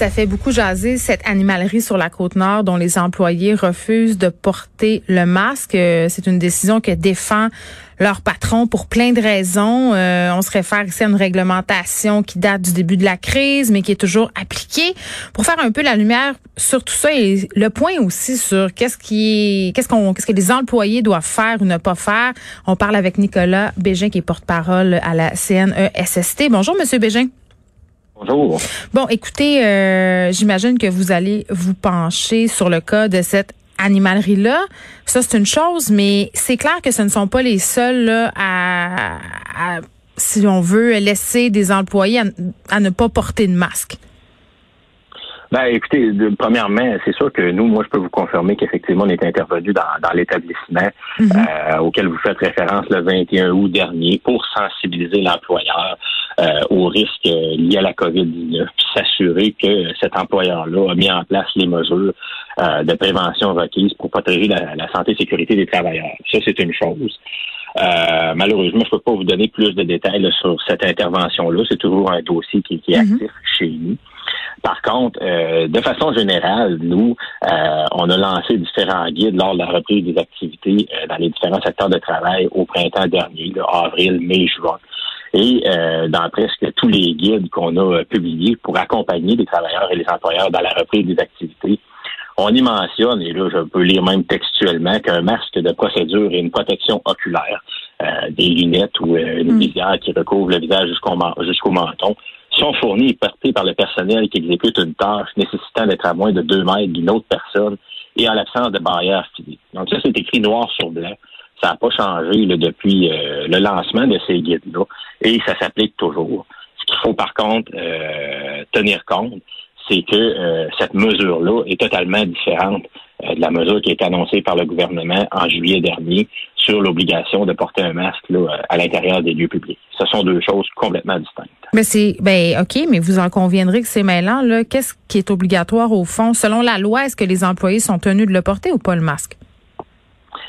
Ça fait beaucoup jaser cette animalerie sur la côte nord dont les employés refusent de porter le masque. Euh, C'est une décision que défend leur patron pour plein de raisons. Euh, on se réfère ici à une réglementation qui date du début de la crise, mais qui est toujours appliquée. Pour faire un peu la lumière sur tout ça et le point aussi sur qu'est-ce qui qu'est-ce qu'on qu'est-ce que les employés doivent faire ou ne pas faire. On parle avec Nicolas Bégin qui est porte-parole à la CNESST. Bonjour Monsieur Bégin. Bon, écoutez, euh, j'imagine que vous allez vous pencher sur le cas de cette animalerie-là. Ça, c'est une chose, mais c'est clair que ce ne sont pas les seuls là, à, si on veut, laisser des employés à ne pas porter de masque. Ben, écoutez, de- premièrement, c'est sûr que nous, moi, je peux vous confirmer qu'effectivement, on est intervenu dans, dans l'établissement euh, auquel vous faites référence le 21 août dernier pour sensibiliser l'employeur euh, aux risques euh, liés à la COVID-19, puis s'assurer que cet employeur-là a mis en place les mesures euh, de prévention requises pour protéger la, la santé et sécurité des travailleurs. Ça, c'est une chose. Euh, malheureusement, je ne peux pas vous donner plus de détails là, sur cette intervention-là. C'est toujours un dossier qui, qui est actif chez nous. Par contre, euh, de façon générale, nous, euh, on a lancé différents guides lors de la reprise des activités euh, dans les différents secteurs de travail au printemps dernier, là, avril, mai, juin. Et euh, dans presque tous les guides qu'on a euh, publiés pour accompagner les travailleurs et les employeurs dans la reprise des activités, on y mentionne, et là je peux lire même textuellement, qu'un masque de procédure et une protection oculaire, euh, des lunettes ou euh, une visière qui recouvre le visage jusqu'au jusqu'au menton, sont fournis et portés par le personnel qui exécute une tâche nécessitant d'être à moins de deux mètres d'une autre personne et en l'absence de barrière physique. Donc ça, c'est écrit noir sur blanc. Ça n'a pas changé là, depuis euh, le lancement de ces guides-là et ça s'applique toujours. Ce qu'il faut par contre euh, tenir compte, c'est que euh, cette mesure-là est totalement différente euh, de la mesure qui a été annoncée par le gouvernement en juillet dernier sur l'obligation de porter un masque là, à l'intérieur des lieux publics. Ce sont deux choses complètement distinctes. Mais c'est ben OK, mais vous en conviendrez que c'est mêlant là. Qu'est-ce qui est obligatoire au fond? Selon la loi Est-ce que les employés sont tenus de le porter ou pas le masque?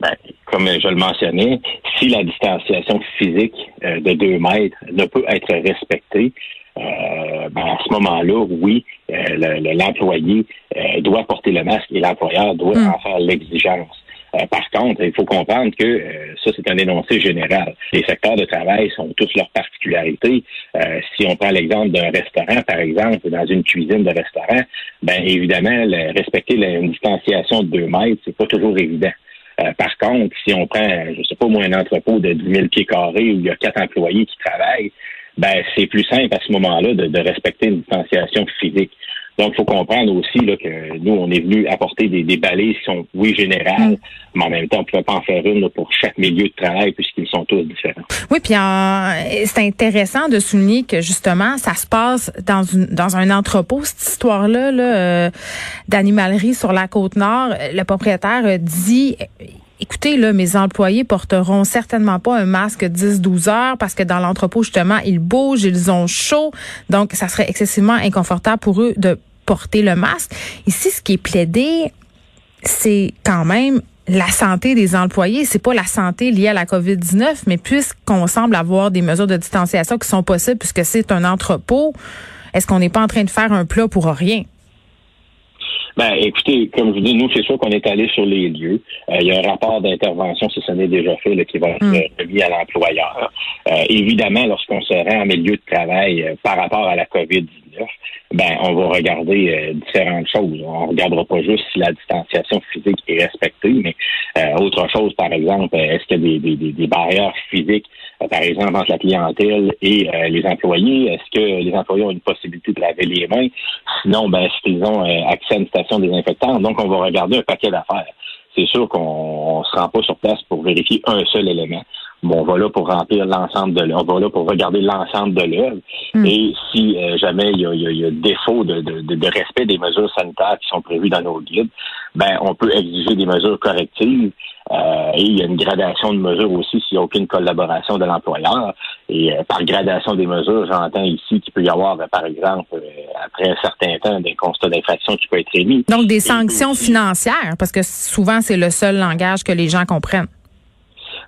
Ben, comme je le mentionnais, si la distanciation physique euh, de deux mètres ne peut être respectée, euh, ben, à ce moment-là, oui, euh, le- le- l'employé euh, doit porter le masque et l'employeur doit Mm. en faire l'exigence. Euh, par contre, il faut comprendre que euh, ça, c'est un énoncé général. Les secteurs de travail sont tous leurs particularités. Euh, si on prend l'exemple d'un restaurant, par exemple, dans une cuisine de restaurant, ben évidemment, le- respecter la, une distanciation de deux mètres, c'est pas toujours évident. Par contre, si on prend, je sais pas moi, un entrepôt de 10 000 pieds carrés où il y a quatre employés qui travaillent, ben c'est plus simple à ce moment-là de, de respecter une distanciation physique. Donc, il faut comprendre aussi là, que nous, on est venu apporter des, des balises qui sont, oui, générales, mais en même temps, on ne pouvait pas en faire une là, pour chaque milieu de travail puisqu'ils sont tous différents. Oui, puis en- c'est intéressant de souligner que justement, ça se passe dans une dans un entrepôt cette histoire-là là, euh, d'animalerie sur la côte nord. Le propriétaire dit Écoutez, là, mes employés porteront certainement pas un masque 10-12 heures parce que dans l'entrepôt, justement, ils bougent, ils ont chaud. Donc, ça serait excessivement inconfortable pour eux de porter le masque. Ici, ce qui est plaidé, c'est quand même la santé des employés, c'est pas la santé liée à la COVID-19, mais puisqu'on semble avoir des mesures de distanciation qui sont possibles puisque c'est un entrepôt, est-ce qu'on n'est pas en train de faire un plat pour rien? Ben, écoutez, comme je vous dis, nous, c'est sûr qu'on est allé sur les lieux. Euh, il y a un rapport d'intervention, si ce n'est déjà fait, là, qui va être Mm. euh, remis à l'employeur. Euh, évidemment, lorsqu'on se rend en milieu de travail euh, par rapport à la COVID-19, ben, on va regarder euh, différentes choses. On regardera pas juste si la distanciation physique est respectée, mais euh, autre chose, par exemple, euh, est-ce qu'il y a des, des, des barrières physiques par exemple, entre la clientèle et les employés? Est-ce que les employés ont une possibilité de laver les mains? Sinon, ben, est-ce qu'ils ont accès à une station désinfectante? Donc, on va regarder un paquet d'affaires c'est sûr qu'on ne se rend pas sur place pour vérifier un seul élément. Bon, on va là pour remplir l'ensemble de l'œuvre, on va là pour regarder l'ensemble de l'œuvre. Hmm. Et si euh, jamais il y a, y a, défaut de, de, de, respect des mesures sanitaires qui sont prévues dans nos guides, ben on peut exiger des mesures correctives. Euh, et il y a une gradation de mesures aussi s'il n'y a aucune collaboration de l'employeur. Et euh, par gradation des mesures, j'entends ici qu'il peut y avoir, ben, par exemple, après un certain temps, des constats d'infraction qui peuvent être émis. Donc des sanctions financières, parce que souvent c'est le seul langage que les gens comprennent.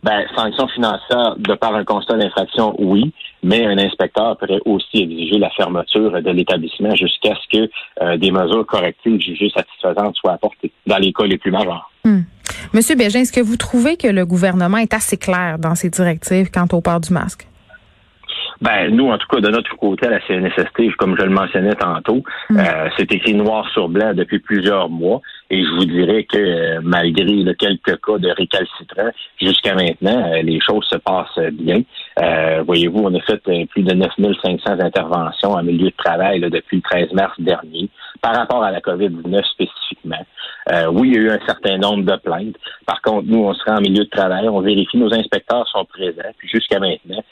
Ben, sanction financière de par un constat d'infraction, oui, mais un inspecteur pourrait aussi exiger la fermeture de l'établissement jusqu'à ce que euh, des mesures correctives jugées satisfaisantes soient apportées dans les cas les plus majeurs. Hmm. Monsieur Bégin, est-ce que vous trouvez que le gouvernement est assez clair dans ses directives quant au port du masque? Ben, nous, en tout cas, de notre côté, à la CNSST, comme je le mentionnais tantôt, mm. euh, c'est écrit noir sur blanc depuis plusieurs mois. Et je vous dirais que euh, malgré le quelques cas de récalcitrants, jusqu'à maintenant, euh, les choses se passent bien. Voyez-vous, on a fait plus de 9500 interventions en milieu de travail depuis le 13 mars dernier par rapport à la COVID-19 spécifiquement. oui, il y a eu un certain nombre de plaintes. Par contre, nous, on sera en milieu de travail, on vérifie, nos inspecteurs sont présents. Puis jusqu'à maintenant,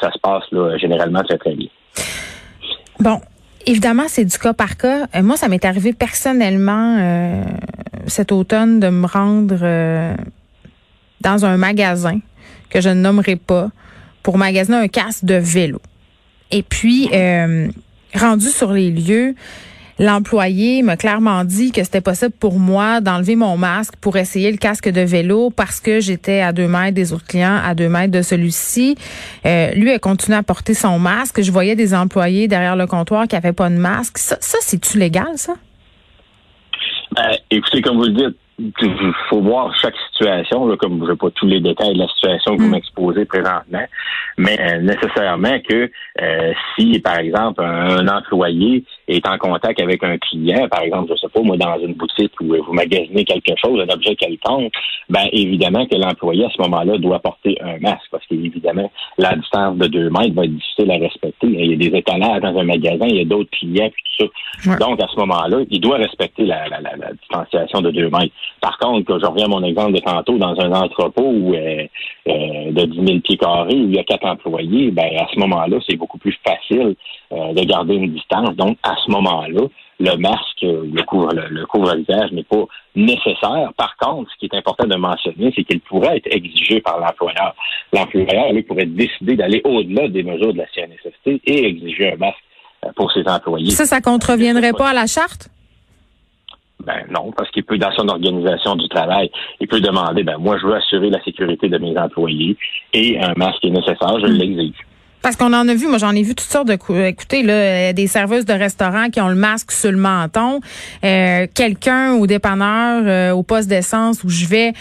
ça se passe là, généralement très, très bien. Bon, évidemment, c'est du cas par cas. Euh, moi, ça m'est arrivé personnellement euh, cet automne de me rendre euh, dans un magasin que je ne nommerai pas pour magasiner un casque de vélo. Et puis, rendu sur les lieux, L'employé m'a clairement dit que c'était possible pour moi d'enlever mon masque pour essayer le casque de vélo parce que j'étais à deux mètres des autres clients, à deux mètres de celui-ci. Euh, lui a continué à porter son masque. Je voyais des employés derrière le comptoir qui n'avaient pas de masque. Ça, ça c'est-tu légal, ça? Ben, écoutez, comme vous le dites, il faut voir chaque situation, là, comme je n'ai pas tous les détails de la situation que vous mm. m'exposez présentement, mais euh, nécessairement que euh, si, par exemple, un, employé est en contact avec un client, par exemple, je sais pas, moi, dans une boutique où vous magasinez quelque chose, un objet quelconque, ben évidemment que l'employé à ce moment-là doit porter un masque, parce qu'évidemment, la distance de deux mètres va être difficile à respecter. Il y a des étalages dans un magasin, il y a d'autres clients, puis tout ça. Donc, à ce moment-là, il doit respecter la, la, la distanciation de deux mètres. Par contre, quand je reviens à mon exemple de tantôt, dans un entrepôt où, euh, euh, de 10 000 pieds carrés où il y a quatre employés, ben à ce moment-là, c'est beaucoup plus facile euh, de garder une distance. Donc, à ce moment-là, le masque, le couvre, le, couvre-visage n'est pas nécessaire. Par contre, ce qui est important de mentionner, c'est qu'il pourrait être exigé par l'employeur. L'employeur, lui, pourrait décider d'aller au-delà des mesures de la CNSST et exiger un masque pour ses employés. Ça, ça contreviendrait pas à la charte? Ben non, parce qu'il peut, dans son organisation du travail, il peut demander, ben moi, je veux assurer la sécurité de mes employés et un masque est nécessaire, je hmm. l'exige. Parce qu'on en a vu, moi j'en ai vu toutes sortes de écoutez là, euh, des serveuses de restaurants qui ont le masque sur le menton, euh, quelqu'un au dépanneur euh, au poste d'essence où je vais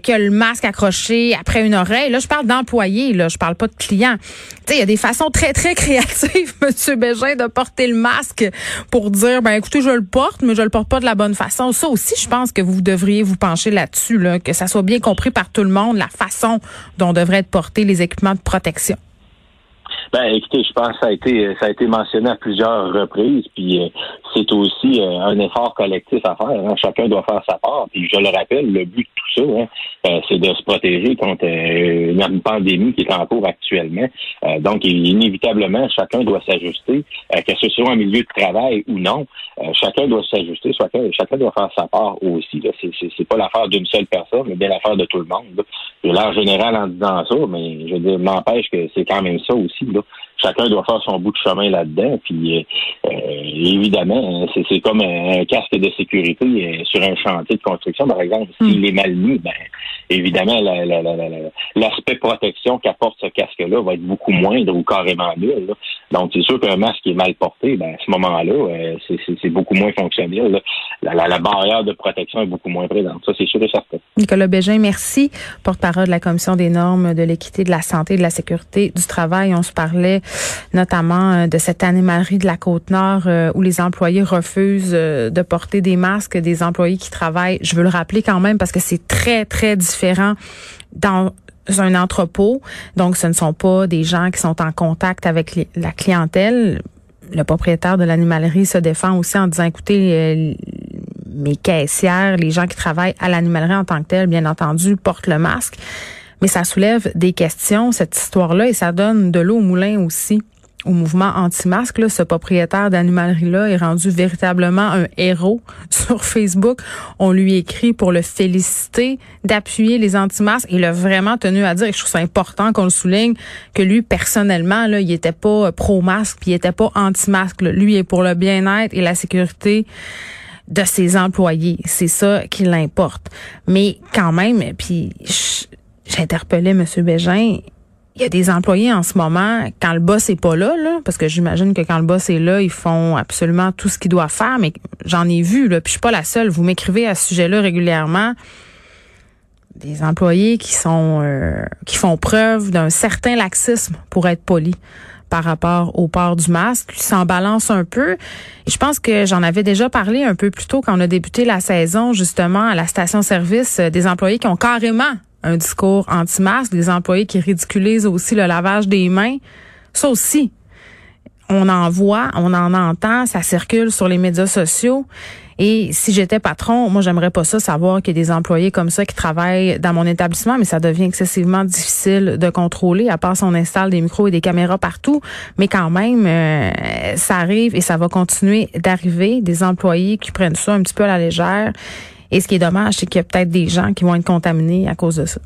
qui a le masque accroché après une oreille. Là, je parle d'employés, là, je parle pas de clients. Tu sais, il y a des façons très très créatives monsieur Bégin de porter le masque pour dire ben écoutez, je le porte mais je le porte pas de la bonne façon. Ça aussi, je pense que vous devriez vous pencher là-dessus là, que ça soit bien compris par tout le monde la façon dont devraient être portés les équipements de protection. Ben, écoutez, je pense que ça a été ça a été mentionné à plusieurs reprises, puis euh, c'est aussi euh, un effort collectif à faire. Hein. Chacun doit faire sa part. Puis je le rappelle, le but de tout ça, hein, euh, c'est de se protéger contre une pandémie qui est en cours actuellement. donc, inévitablement, chacun doit s'ajuster, que ce soit en milieu de travail ou non. chacun doit s'ajuster, chacun, chacun doit faire sa part aussi. C'est, c'est, pas l'affaire d'une seule personne, mais bien l'affaire de tout le monde. L'air général en disant ça, mais je veux m'empêche que c'est quand même ça aussi. Là chacun doit faire son bout de chemin là-dedans. Puis euh, euh, évidemment, c'est comme un, casque de sécurité euh, sur un chantier de construction, par exemple. S'il hmm. est mal mis, ben évidemment, l'aspect protection qu'apporte ce casque-là va être beaucoup moindre ou carrément nul. Donc, c'est sûr qu'un masque qui est mal porté, ben, à ce moment-là, c'est beaucoup moins fonctionnel. La, barrière de protection est beaucoup moins présente. Ça, c'est sûr et certain. Nicolas Bégin, merci. Porte-parole de la Commission des normes de l'équité, de la santé et de la sécurité du travail. On se parlait notamment euh, de cette animalerie de la Côte-Nord euh, où les employés refusent euh, de porter des masques, des employés qui travaillent. Je veux le rappeler quand même parce que c'est très, très différent dans un entrepôt, donc ce ne sont pas des gens qui sont en contact avec la clientèle. Le propriétaire de l'animalerie se défend aussi en disant, écoutez, euh, mes caissières, les gens qui travaillent à l'animalerie en tant que tel, bien entendu, portent le masque. Mais ça soulève des questions, cette histoire-là, et ça donne de l'eau au moulin aussi au mouvement anti-masque. Ce propriétaire d'animalerie-là est rendu véritablement un héros sur Facebook. On lui écrit pour le féliciter d'appuyer les anti-masques. Il a vraiment tenu à dire, et je trouve ça important qu'on le souligne, que lui, personnellement, là, il était pas pro-masque, puis il était pas anti-masque. Lui est pour le bien-être et la sécurité de ses employés. C'est ça qui l'importe. Mais quand même, puis j'interpellais M. Bégin, il y a des employés en ce moment, quand le boss est pas là, là parce que j'imagine que quand le boss est là, ils font absolument tout ce qu'ils doivent faire, mais j'en ai vu, là, puis je suis pas la seule. Vous m'écrivez à ce sujet-là régulièrement. Des employés qui sont euh, qui font preuve d'un certain laxisme pour être poli par rapport au port du masque, s'en balance un peu. Et je pense que j'en avais déjà parlé un peu plus tôt quand on a débuté la saison, justement, à la station-service, euh, des employés qui ont carrément un discours anti-masque, des employés qui ridiculisent aussi le lavage des mains. Ça aussi, on en voit, on en entend, ça circule sur les médias sociaux. Et si j'étais patron, moi, j'aimerais pas ça, savoir qu'il y a des employés comme ça qui travaillent dans mon établissement, mais ça devient excessivement difficile de contrôler, à part si on installe des micros et des caméras partout. Mais quand même, euh, ça arrive et ça va continuer d'arriver, des employés qui prennent ça un petit peu à la légère et ce qui est dommage, c'est qu'il y a peut-être des gens qui vont être contaminés à cause de ça.